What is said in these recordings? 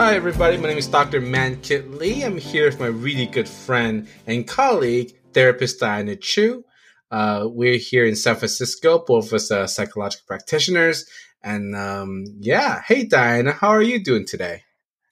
Hi, everybody. My name is Dr. Mankit Lee. I'm here with my really good friend and colleague, therapist Diana Chu. Uh, we're here in San Francisco, both of us uh, psychological practitioners. And um, yeah, hey, Diana, how are you doing today?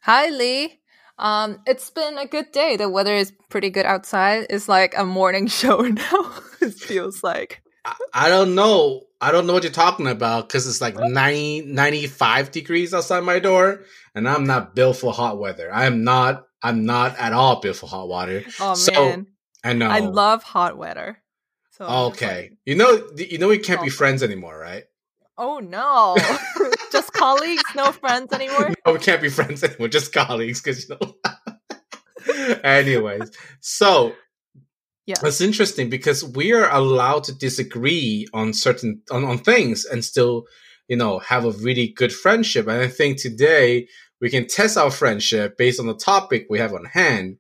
Hi, Lee. Um, it's been a good day. The weather is pretty good outside. It's like a morning show now. it feels like. I, I don't know. I don't know what you're talking about because it's like 90, 95 degrees outside my door, and I'm not built for hot weather. I am not. I'm not at all built for hot water. Oh so, man, I know. I love hot weather. So Okay, like, you know, you know, we can't be friends anymore, right? oh no, just colleagues, no friends anymore. no, we can't be friends anymore, just colleagues, because you know. Anyways, so Yeah. it's interesting because we are allowed to disagree on certain on, on things and still, you know, have a really good friendship. And I think today we can test our friendship based on the topic we have on hand,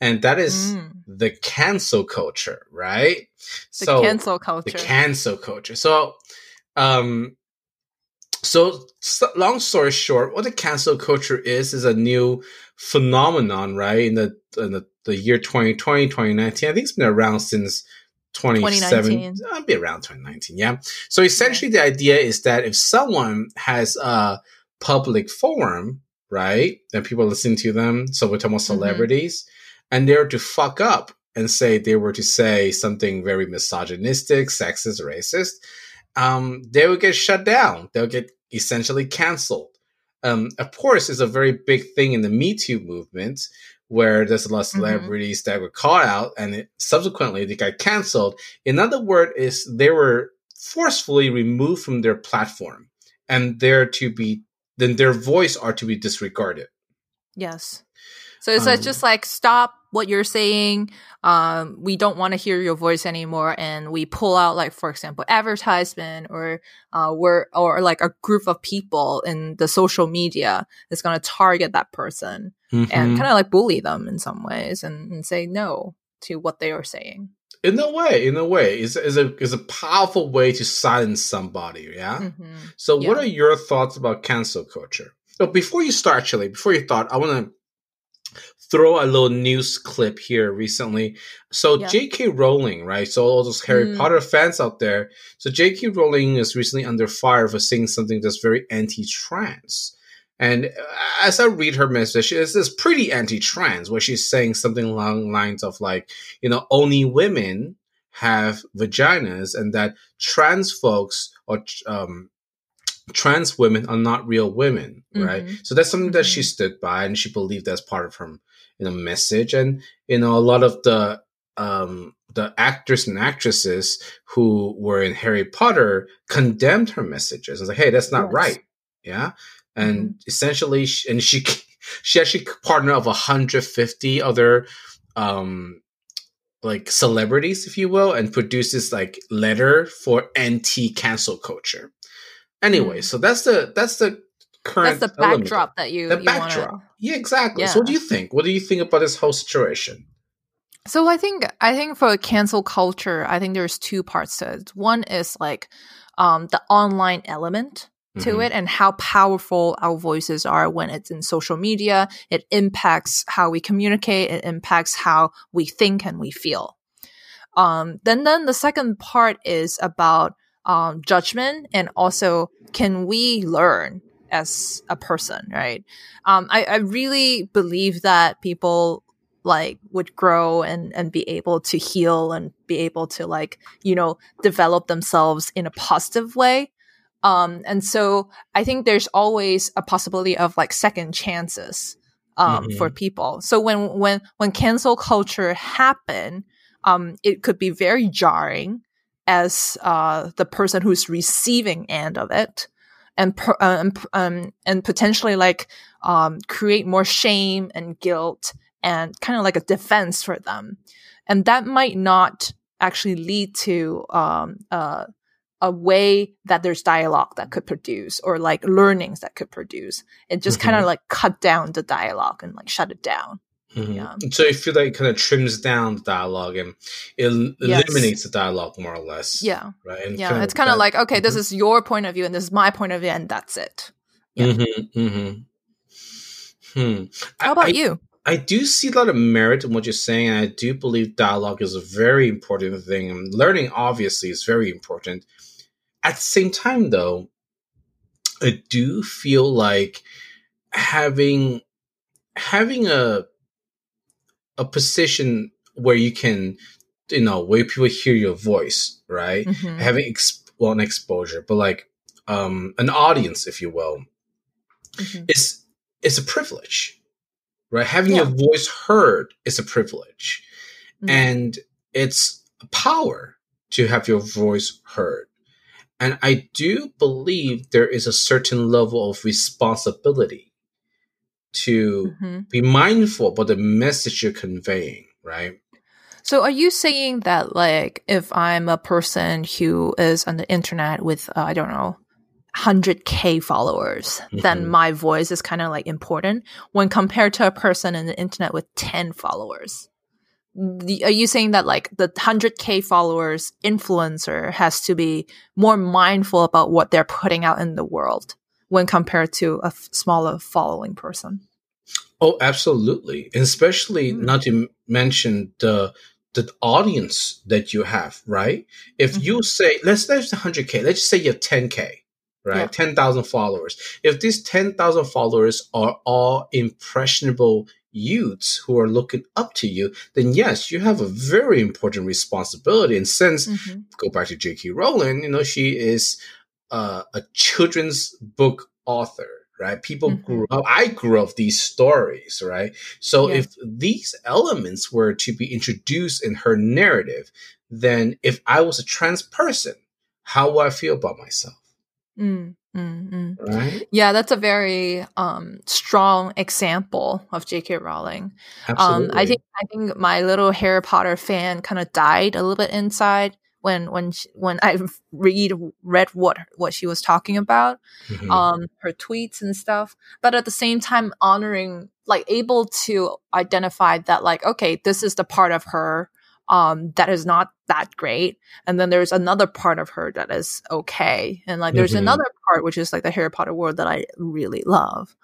and that is Mm, the cancel culture, right? the cancel culture. the cancel culture. So, um, so, so long story short, what the cancel culture is is a new phenomenon, right? In the in the, the year 2020, 2019, I think it's been around since 2017. 2019. I'll be around 2019, yeah. So essentially, the idea is that if someone has a public forum, right, and people are listening to them, so we're talking about Mhm. celebrities, and they're to fuck up and say they were to say something very misogynistic, sexist, racist, um, they would get shut down. They'll get essentially canceled. Um, of course, it's a very big thing in the Me Too movement where there's a lot of Mhm. celebrities that were caught out and it, subsequently they got canceled. Another word is they were forcefully removed from their platform and they're to be then their voice are to be disregarded. Yes. So it's Um, just like stop what you're saying. Um, we don't want to hear your voice anymore, and we pull out like, for example, advertisement or uh, we're or like a group of people in the social media is going to target that person and Mhm. kind of like bully them in some ways and, and say no to what they are saying. In a way, in a way, is is a is a powerful way to silence somebody. Yeah. Mhm. So, what are your thoughts about cancel culture? So, before you start, actually, before you thought, I want to throw a little news clip here recently. So, Yeah. J.K. Rowling, right? So, all those Harry Mm. Potter fans out there. So, J.K. Rowling is recently under fire for saying something that's very anti-trans. And as I read her message, it's, it's pretty anti-trans, where she's saying something along lines of like, you know, only women have vaginas, and that trans folks or um, trans women are not real women, right? Mhm. So that's something that she Mhm. stood by, and she believed that's part of her, you know, message. And you know, a lot of the um, the actors and actresses who were in Harry Potter condemned her messages. It's like, hey, that's not Yes. right, yeah. And essentially, she, and she she actually partnered of 150 other um like celebrities, if you will, and produces like letter for anti cancel culture. Anyway, Mm. so that's the that's the current That's the element. backdrop that you The you backdrop. want to Yeah, exactly. So, what do you think? What do you think about this whole situation? So I think I think for cancel culture, I think there's two parts to it. One is like um, the online element to Mhm. it and how powerful our voices are when it's in social media. It impacts how we communicate. It impacts how we think and we feel. Um, then then the second part is about um, judgment and also can we learn as a person, right? Um, I, I really believe that people like would grow and and be able to heal and be able to like you know develop themselves in a positive way um and so i think there's always a possibility of like second chances um Mhm. for people so when when when cancel culture happen um it could be very jarring as uh the person who's receiving end of it and per, um, um and potentially like um create more shame and guilt and kind of like a defense for them. And that might not actually lead to um, uh, a way that there's dialogue that could produce or like learnings that could produce. It just kind Mhm. of like cut down the dialogue and like shut it down. Mhm. Yeah. So you feel like it kind of trims down the dialogue and it Yes. eliminates the dialogue more or less. Yeah. Right. And Yeah. it's kind of like, okay, this Mhm. is your point of view and this is my point of view and that's it. Yeah. Mhm, mhm. Hmm. How about I, you? I do see a lot of merit in what you're saying, and I do believe dialogue is a very important thing. And learning, obviously, is very important. At the same time, though, I do feel like having having a a position where you can, you know, where people hear your voice, right? Mhm. Having ex- well, an exposure, but like um, an audience, if you will, Mhm. is is a privilege, right? Having Yeah. your voice heard is a privilege, Mm. and it's a power to have your voice heard. And I do believe there is a certain level of responsibility to Mhm. be mindful about the message you're conveying, right? So are you saying that like if I'm a person who is on the internet with uh, I don't know 100k followers, then Mhm. my voice is kind of like important when compared to a person in the internet with 10 followers? Are you saying that like the 100k followers influencer has to be more mindful about what they're putting out in the world when compared to a smaller following person? Oh, absolutely. And especially Mm. not to mention the the audience that you have, right? If Mm-hmm. you say let's let's 100k, let's just say you have 10k, right? Yeah. 10,000 followers. If these 10,000 followers are all impressionable youths who are looking up to you, then yes, you have a very important responsibility. And since Mhm. go back to J.K. Rowling, you know, she is uh, a children's book author, right? People Mhm. grew up, I grew up these stories, right? So Yeah. if these elements were to be introduced in her narrative, then if I was a trans person, how would I feel about myself, Mm, mm, mm. right? Yeah, that's a very um, strong example of J.K. Rowling. Absolutely. Um, I think I think my little Harry Potter fan kind of died a little bit inside when when she, when I read read what what she was talking about, Mhm. um, her tweets and stuff. But at the same time, honoring like able to identify that like okay, this is the part of her um, that is not that great, and then there's another part of her that is okay, and like there's Mhm. another part which is like the Harry Potter world that I really love.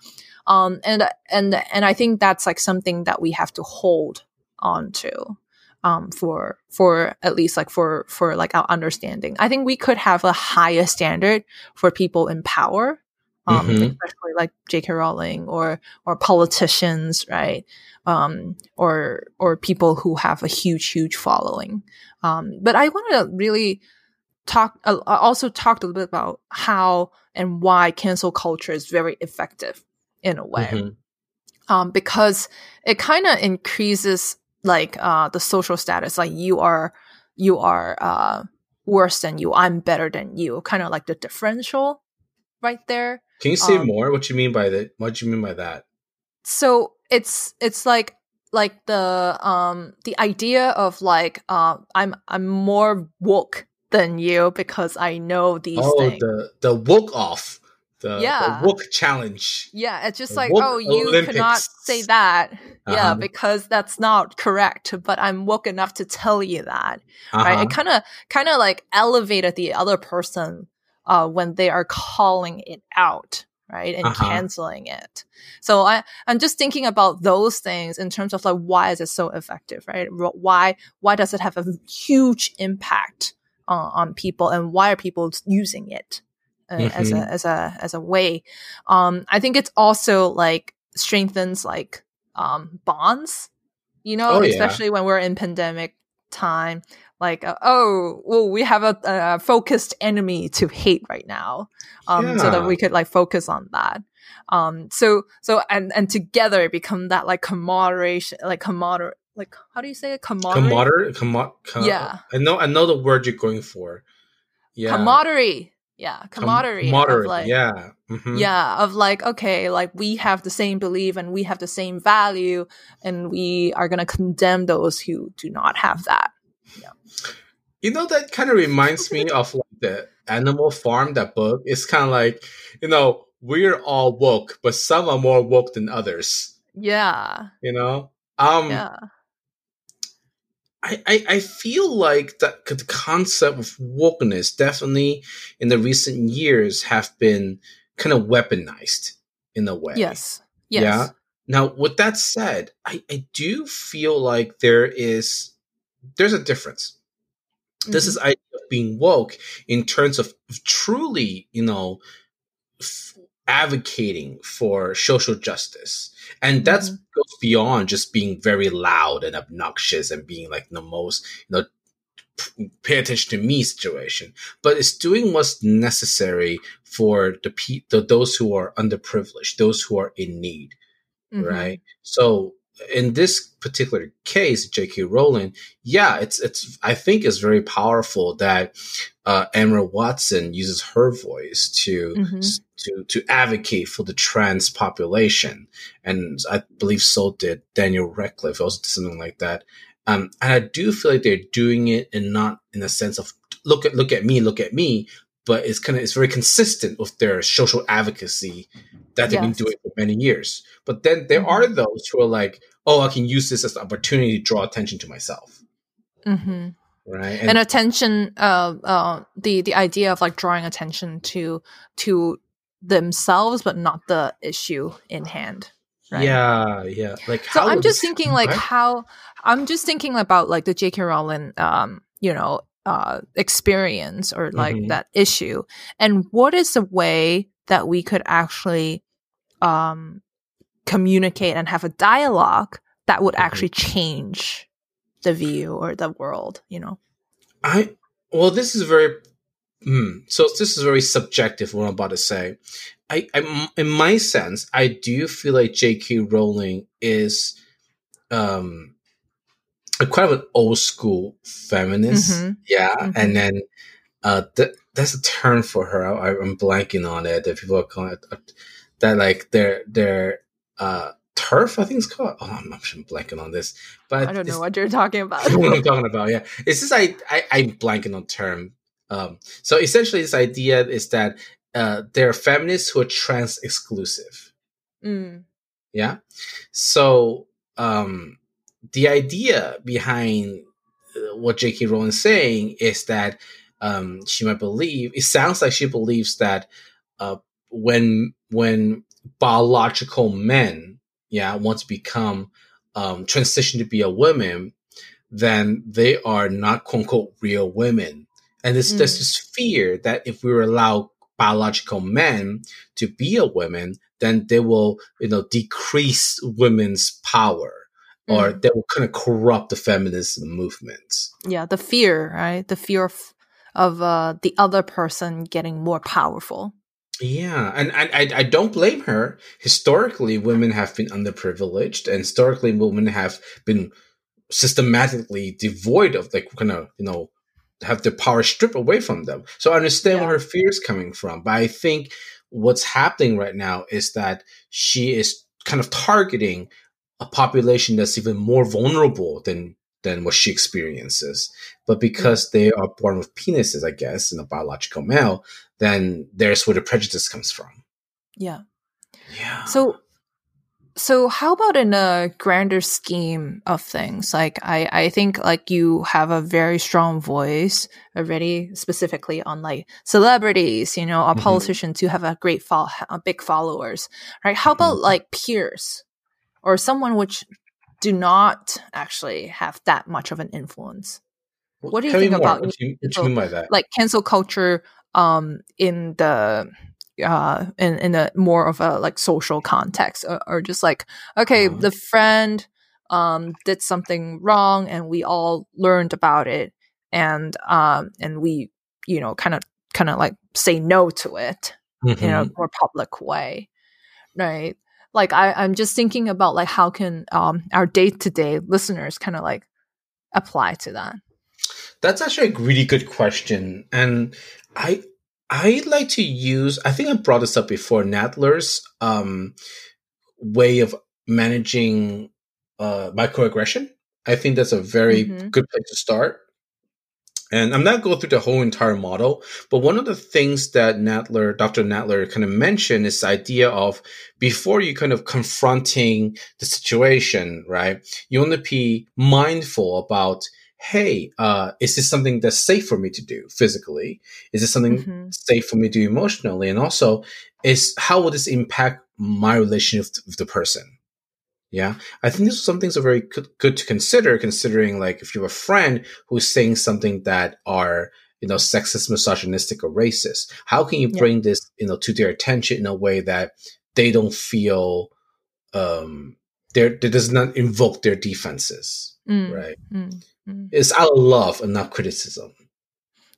Um, and and and I think that's like something that we have to hold on to um, for for at least like for for like our understanding. I think we could have a higher standard for people in power, um, Mhm. especially like J.K. Rowling or or politicians, right? Um, or or people who have a huge huge following. Um, but I want to really talk uh, also talked a little bit about how and why cancel culture is very effective in a way Mhm. um, because it kind of increases like uh, the social status like you are you are uh, worse than you i'm better than you kind of like the differential right there Can you say um, more? What you mean by that? What you mean by that? so it's it's like like the um the idea of like uh, i'm i'm more woke than you because i know these Oh, things the the woke off, the, Yeah. the woke challenge. Yeah, it's just The like, oh, you cannot say that. Yeah, Uh-huh. because that's not correct. But I'm woke enough to tell you that. Right? Uh-huh. It kind of, kind of like elevated the other person uh, when they are calling it out, right, and Uh-huh. canceling it. So I, I'm just thinking about those things in terms of like why is it so effective, right? Why, why does it have a huge impact uh, on people, and why are people using it? Uh, as a Mhm. as a as a way um i think it's also like strengthens like um bonds you know Oh, yeah. especially when we're in pandemic time like uh, oh well we have a, a focused enemy to hate right now um so that we could like focus on that. Um so so and and together become that like camaraderie like camaraderie like how do you say it? Camaraderie Camaraderie, commo- com- Yeah. I know, I know the word you're going for. Yeah, camaraderie yeah camaraderie like yeah, Mhm. yeah of like okay like we have the same belief and we have the same value and we are going to condemn those who do not have that yeah You know that kind of reminds me of like the Animal Farm. That book. It's kind of like you know we're all woke, but some are more woke than others. yeah You know. Um, yeah I, I, I feel like that the concept of wokeness definitely in the recent years have been kind of weaponized in a way. yes yes Yeah. Now, with that said, I, I do feel like there is there's a difference. Mm-hmm. This is idea of being woke in terms of truly, you know, f- advocating for social justice, and that's mm-hmm. goes beyond just being very loud and obnoxious and being like the most, you know, pay attention to me situation, but it's doing what's necessary for the, pe- the those who are underprivileged, those who are in need, mm-hmm. right? So in this particular case, J.K. Rowling, yeah, it's it's I think it's very powerful that uh, Emma Watson uses her voice to mm-hmm. to to advocate for the trans population, and I believe so did Daniel Radcliffe, also did something like that. Um, and I do feel like they're doing it and not in a sense of look at look at me, look at me, but it's kind of it's very consistent with their social advocacy that they've yes. been doing for many years. But then there mm-hmm. are those who are like, oh, I can use this as an opportunity to draw attention to myself. Mm-hmm. Right. And, and, attention, uh, uh, the, the idea of like drawing attention to, to themselves, but not the issue in hand. Right? Yeah. Yeah. Like, so I'm just thinking like right? how, I'm just thinking about like the J.K. Rowling, um, you know, uh, experience or like mm-hmm. that issue, and what is the way that we could actually um, communicate and have a dialogue that would mm-hmm. actually change the view or the world you know i well this is very hmm, so this is very subjective what i'm about to say I, I in my sense i do feel like jk rowling is um a kind of an old school feminist mm-hmm. yeah mm-hmm. and then uh th- that's a term for her. I, am blanking on it that people are calling it uh, that like they're they're uh TERF i think it's called. Oh i'm, I'm blanking on this but i don't know what you're talking about. what i'm talking about yeah. It's just i, I i'm blanking on term. Um so essentially this idea is that uh there are feminists who are trans exclusive mm. yeah? So um the idea behind uh, what j.k rowling is saying is that um she might believe it sounds like she believes that uh when when biological men, yeah, want to become um, transition to be a woman, then they are not quote unquote real women. And this, mm. there's this fear that if we allow biological men to be a woman, then they will, you know, decrease women's power or mm. they will kind of corrupt the feminist movement. Yeah, the fear, right? The fear of, of uh, the other person getting more powerful. Yeah, and, and I, I don't blame her. Historically, women have been underprivileged, and historically, women have been systematically devoid of like kind of you know have the power stripped away from them. So I understand yeah. where her fear is coming from, but I think what's happening right now is that she is kind of targeting a population that's even more vulnerable than than what she experiences. But because they are born with penises, I guess, in a biological male, then there's where the prejudice comes from. Yeah. Yeah. So so how about in a grander scheme of things like i i think like you have a very strong voice already specifically on like celebrities you know a mm-hmm. politicians who have a great fo- a big followers right how about mm-hmm. like peers or someone which do not actually have that much of an influence. What do you think about what you, what you mean by that? like cancel culture um, in the uh, in in a more of a like social context, or, or just like okay, uh-huh. the friend um, did something wrong, and we all learned about it, and um, and we you know kind of kind of like say no to it mm-hmm. in a mm-hmm. more public way, right? Like I, i'm just thinking about like how can um, our day-to-day listeners kind of like apply to that? That's actually a really good question and i i like to use i think i brought this up before nadler's um, way of managing uh, microaggression. I think that's a very mm-hmm. good place to start and I'm not going through the whole entire model, but one of the things that Nadler, Dr. Nadler kind of mentioned is the idea of before you kind of confronting the situation, right? You want to be mindful about, hey, uh, is this something that's safe for me to do physically? Is this something mm-hmm. safe for me to do emotionally? And also, is how will this impact my relationship with the person? Yeah, I think these some things are very good, good to consider. Considering like if you have a friend who's saying something that are you know sexist, misogynistic, or racist, how can you Yeah. bring this you know to their attention in a way that they don't feel um there that does not invoke their defenses, Mm, right? mm, mm. It's out of love and not criticism.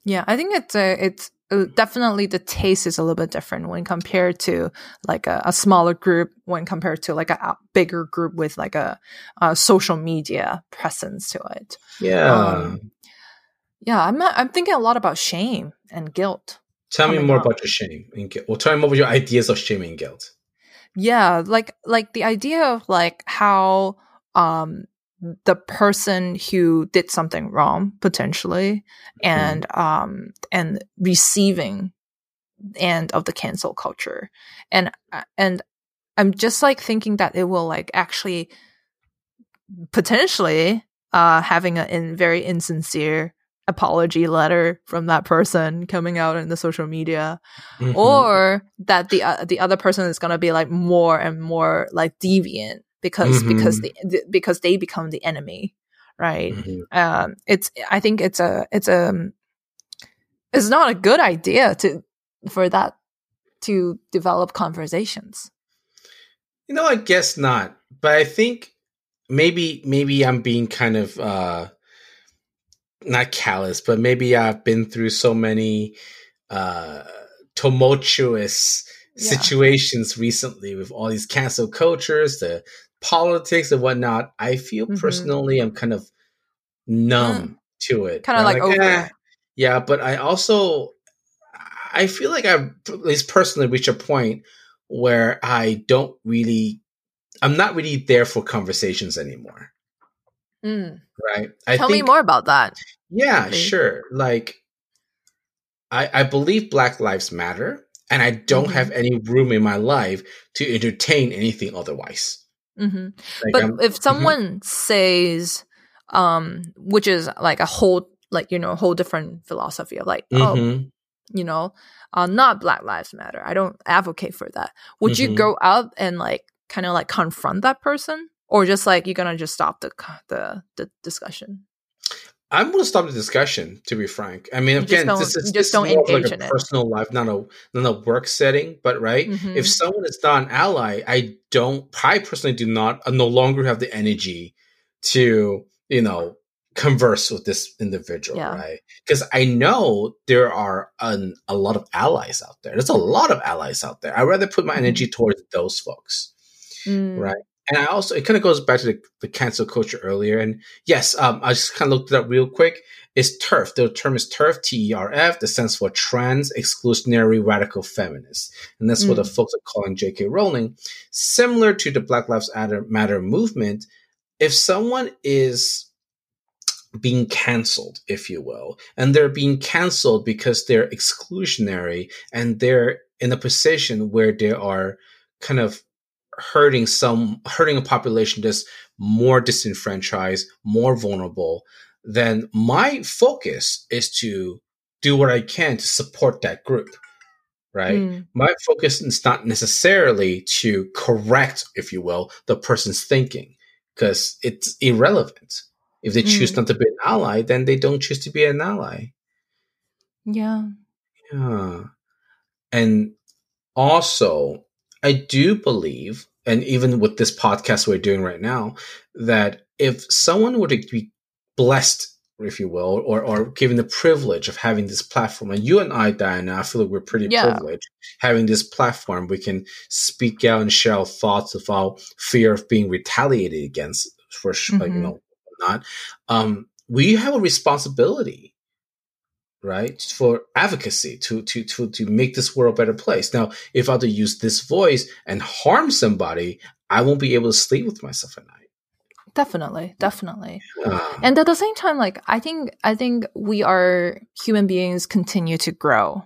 Yeah, I think it's a, it's uh, definitely the taste is a little bit different when compared to like a, a smaller group when compared to like a, a bigger group with like a, a social media presence to it. Yeah. Um, Yeah, I'm I'm thinking a lot about shame and guilt. Tell me more up. about your shame and guilt. Well, tell me more about your ideas of shame and guilt. Yeah, like like the idea of like how um the person who did something wrong potentially and um and receiving end of the cancel culture. And uh, and i'm just like thinking that it will like actually potentially uh having a in very insincere apology letter from that person coming out in the social media. Mhm. or that the uh, the other person is going to be like more and more like deviant because because the, the because they become the enemy right Mhm. um it's i think it's a it's a it's not a good idea to for that to develop conversations You know, I guess not. But I think maybe maybe I'm being kind of uh not callous, but maybe I've been through so many uh tumultuous Yeah. situations recently with all these cancel cultures, the politics and whatnot. I feel Mhm. personally I'm kind of numb to it. kind of like, over "Eh." Yeah, but I also I feel like I've at least personally reached a point where I don't really I'm not really there for conversations anymore. Mm. Right. I tell me more about that yeah, please. sure. Like I I believe Black Lives Matter and I don't Mhm. have any room in my life to entertain anything otherwise. Hmm Like but I'm- if someone says um which is like a whole like you know a whole different philosophy of like oh Mhm. you know uh, not black lives matter. I don't advocate for that. Would Mhm. you go out and like kind of like confront that person? Or just like you're gonna just stop the the, the discussion I'm going to stop the discussion. To be frank, I mean, again, this is just don't of like engage a in it. personal life, not a not a work setting. But right, Mhm. if someone is not an ally, I don't. I personally do not. I no longer have the energy to you know converse with this individual, Yeah. right? Because I know there are an, a lot of allies out there. There's a lot of allies out there. I'd rather put my Mhm. energy towards those folks Mm. right? And I also it kind of goes back to the, the cancel culture earlier. And yes, um, I just kind of looked it up real quick. It's TERF. The term is TERF, T E R F. The stands for Trans Exclusionary Radical Feminist, and that's what the folks are calling J.K. Rowling. Similar to the Black Lives Matter movement, if someone is being canceled, if you will, and they're being canceled because they're exclusionary and they're in a position where they are kind of hurting some hurting a population that's more disenfranchised, more vulnerable, then my focus is to do what I can to support that group. Right? Mm. My focus is not necessarily to correct, if you will, the person's thinking, because it's irrelevant. If they choose Mm. not to be an ally, then they don't choose to be an ally. yeah Yeah. And also, I do believe, and even with this podcast we're doing right now, that if someone were to be blessed, if you will, or, or given the privilege of having this platform, and you and I, Diana, I feel like we're pretty Yeah. privileged having this platform. We can speak out and share our thoughts without fear of being retaliated against for, sh- like, you Mhm. know, not. Um, we have a responsibility right for advocacy to to to to make this world a better place. Now if i to use this voice and harm somebody i won't be able to sleep with myself at night. Definitely definitely. Ah, and at the same time like i think i think we are human beings continue to grow.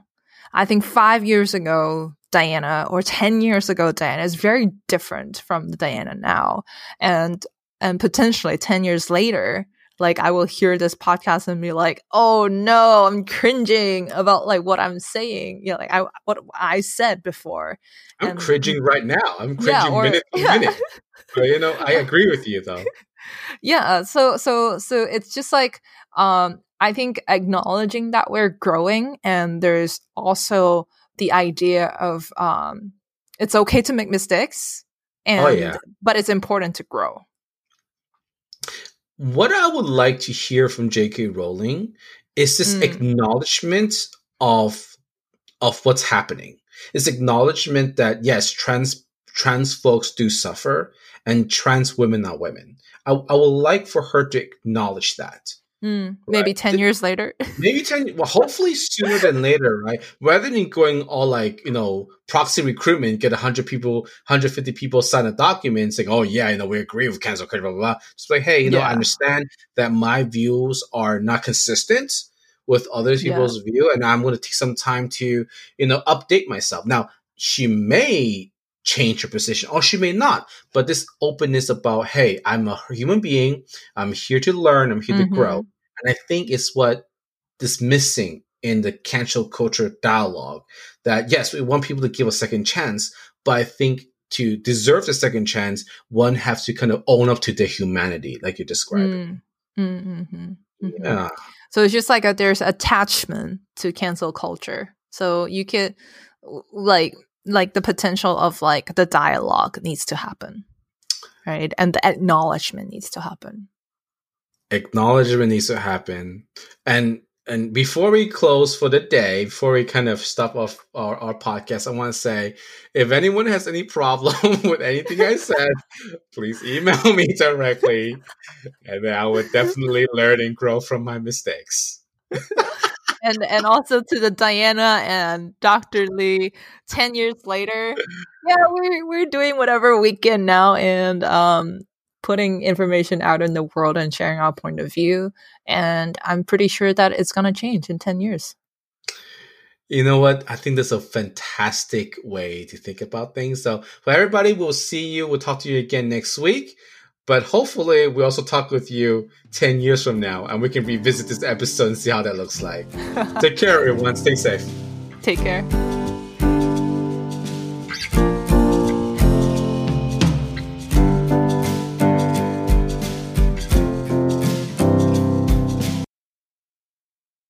I think five years ago diana or 10 years ago diana is very different from the diana now. And and potentially 10 years later like I will hear this podcast and be like, "Oh no, I'm cringing about like what I'm saying." You know, like I what I said before. I'm and, cringing right now. I'm cringing yeah, or, minute yeah. minute. But you know, I agree with you though. Yeah. So so so it's just like um I think acknowledging that we're growing and there's also the idea of um it's okay to make mistakes oh, and oh, yeah. but it's important to grow what I would like to hear from J.K. Rowling is this mm. acknowledgement of of what's happening. This acknowledgement that yes, trans trans folks do suffer, and trans women are women. I, I would like for her to acknowledge that. Mm, maybe right? 10 years later. maybe 10, well, hopefully sooner than later, right? Rather than going all like, you know, proxy recruitment, get 100 people, 150 people sign a document saying, oh, yeah, you know, we agree with cancel culture, blah, blah, blah. Just like, hey, you know, I understand that my views are not consistent with other people's yeah. view, and I'm going to take some time to, you know, update myself. Now, she may change her position or she may not but this openness about hey i'm a human being i'm here to learn i'm here mm-hmm. to grow and i think it's what is missing in the cancel culture dialogue that yes we want people to give a second chance but i think to deserve the second chance one has to kind of own up to their humanity like you described mm. mm-hmm. Mm-hmm. yeah so it's just like a, there's attachment to cancel culture so you could like like the potential of like the dialogue needs to happen right? And the acknowledgement needs to happen. Acknowledgement needs to happen. And and before we close for the day before we kind of stop off our, our podcast i want to say if anyone has any problem with anything i said please email me directly. And i would definitely learn and grow from my mistakes and and also to the Diana and Dr. Lee. Ten years later, yeah, we're we're doing whatever we can now, and um, putting information out in the world and sharing our point of view. And I'm pretty sure that it's going to change in ten years. You know what? I think that's a fantastic way to think about things. So, for everybody, we'll see you. We'll talk to you again next week. But hopefully, we also talk with you 10 years from now and we can revisit this episode and see how that looks like. Take care, everyone. Stay safe. Take care.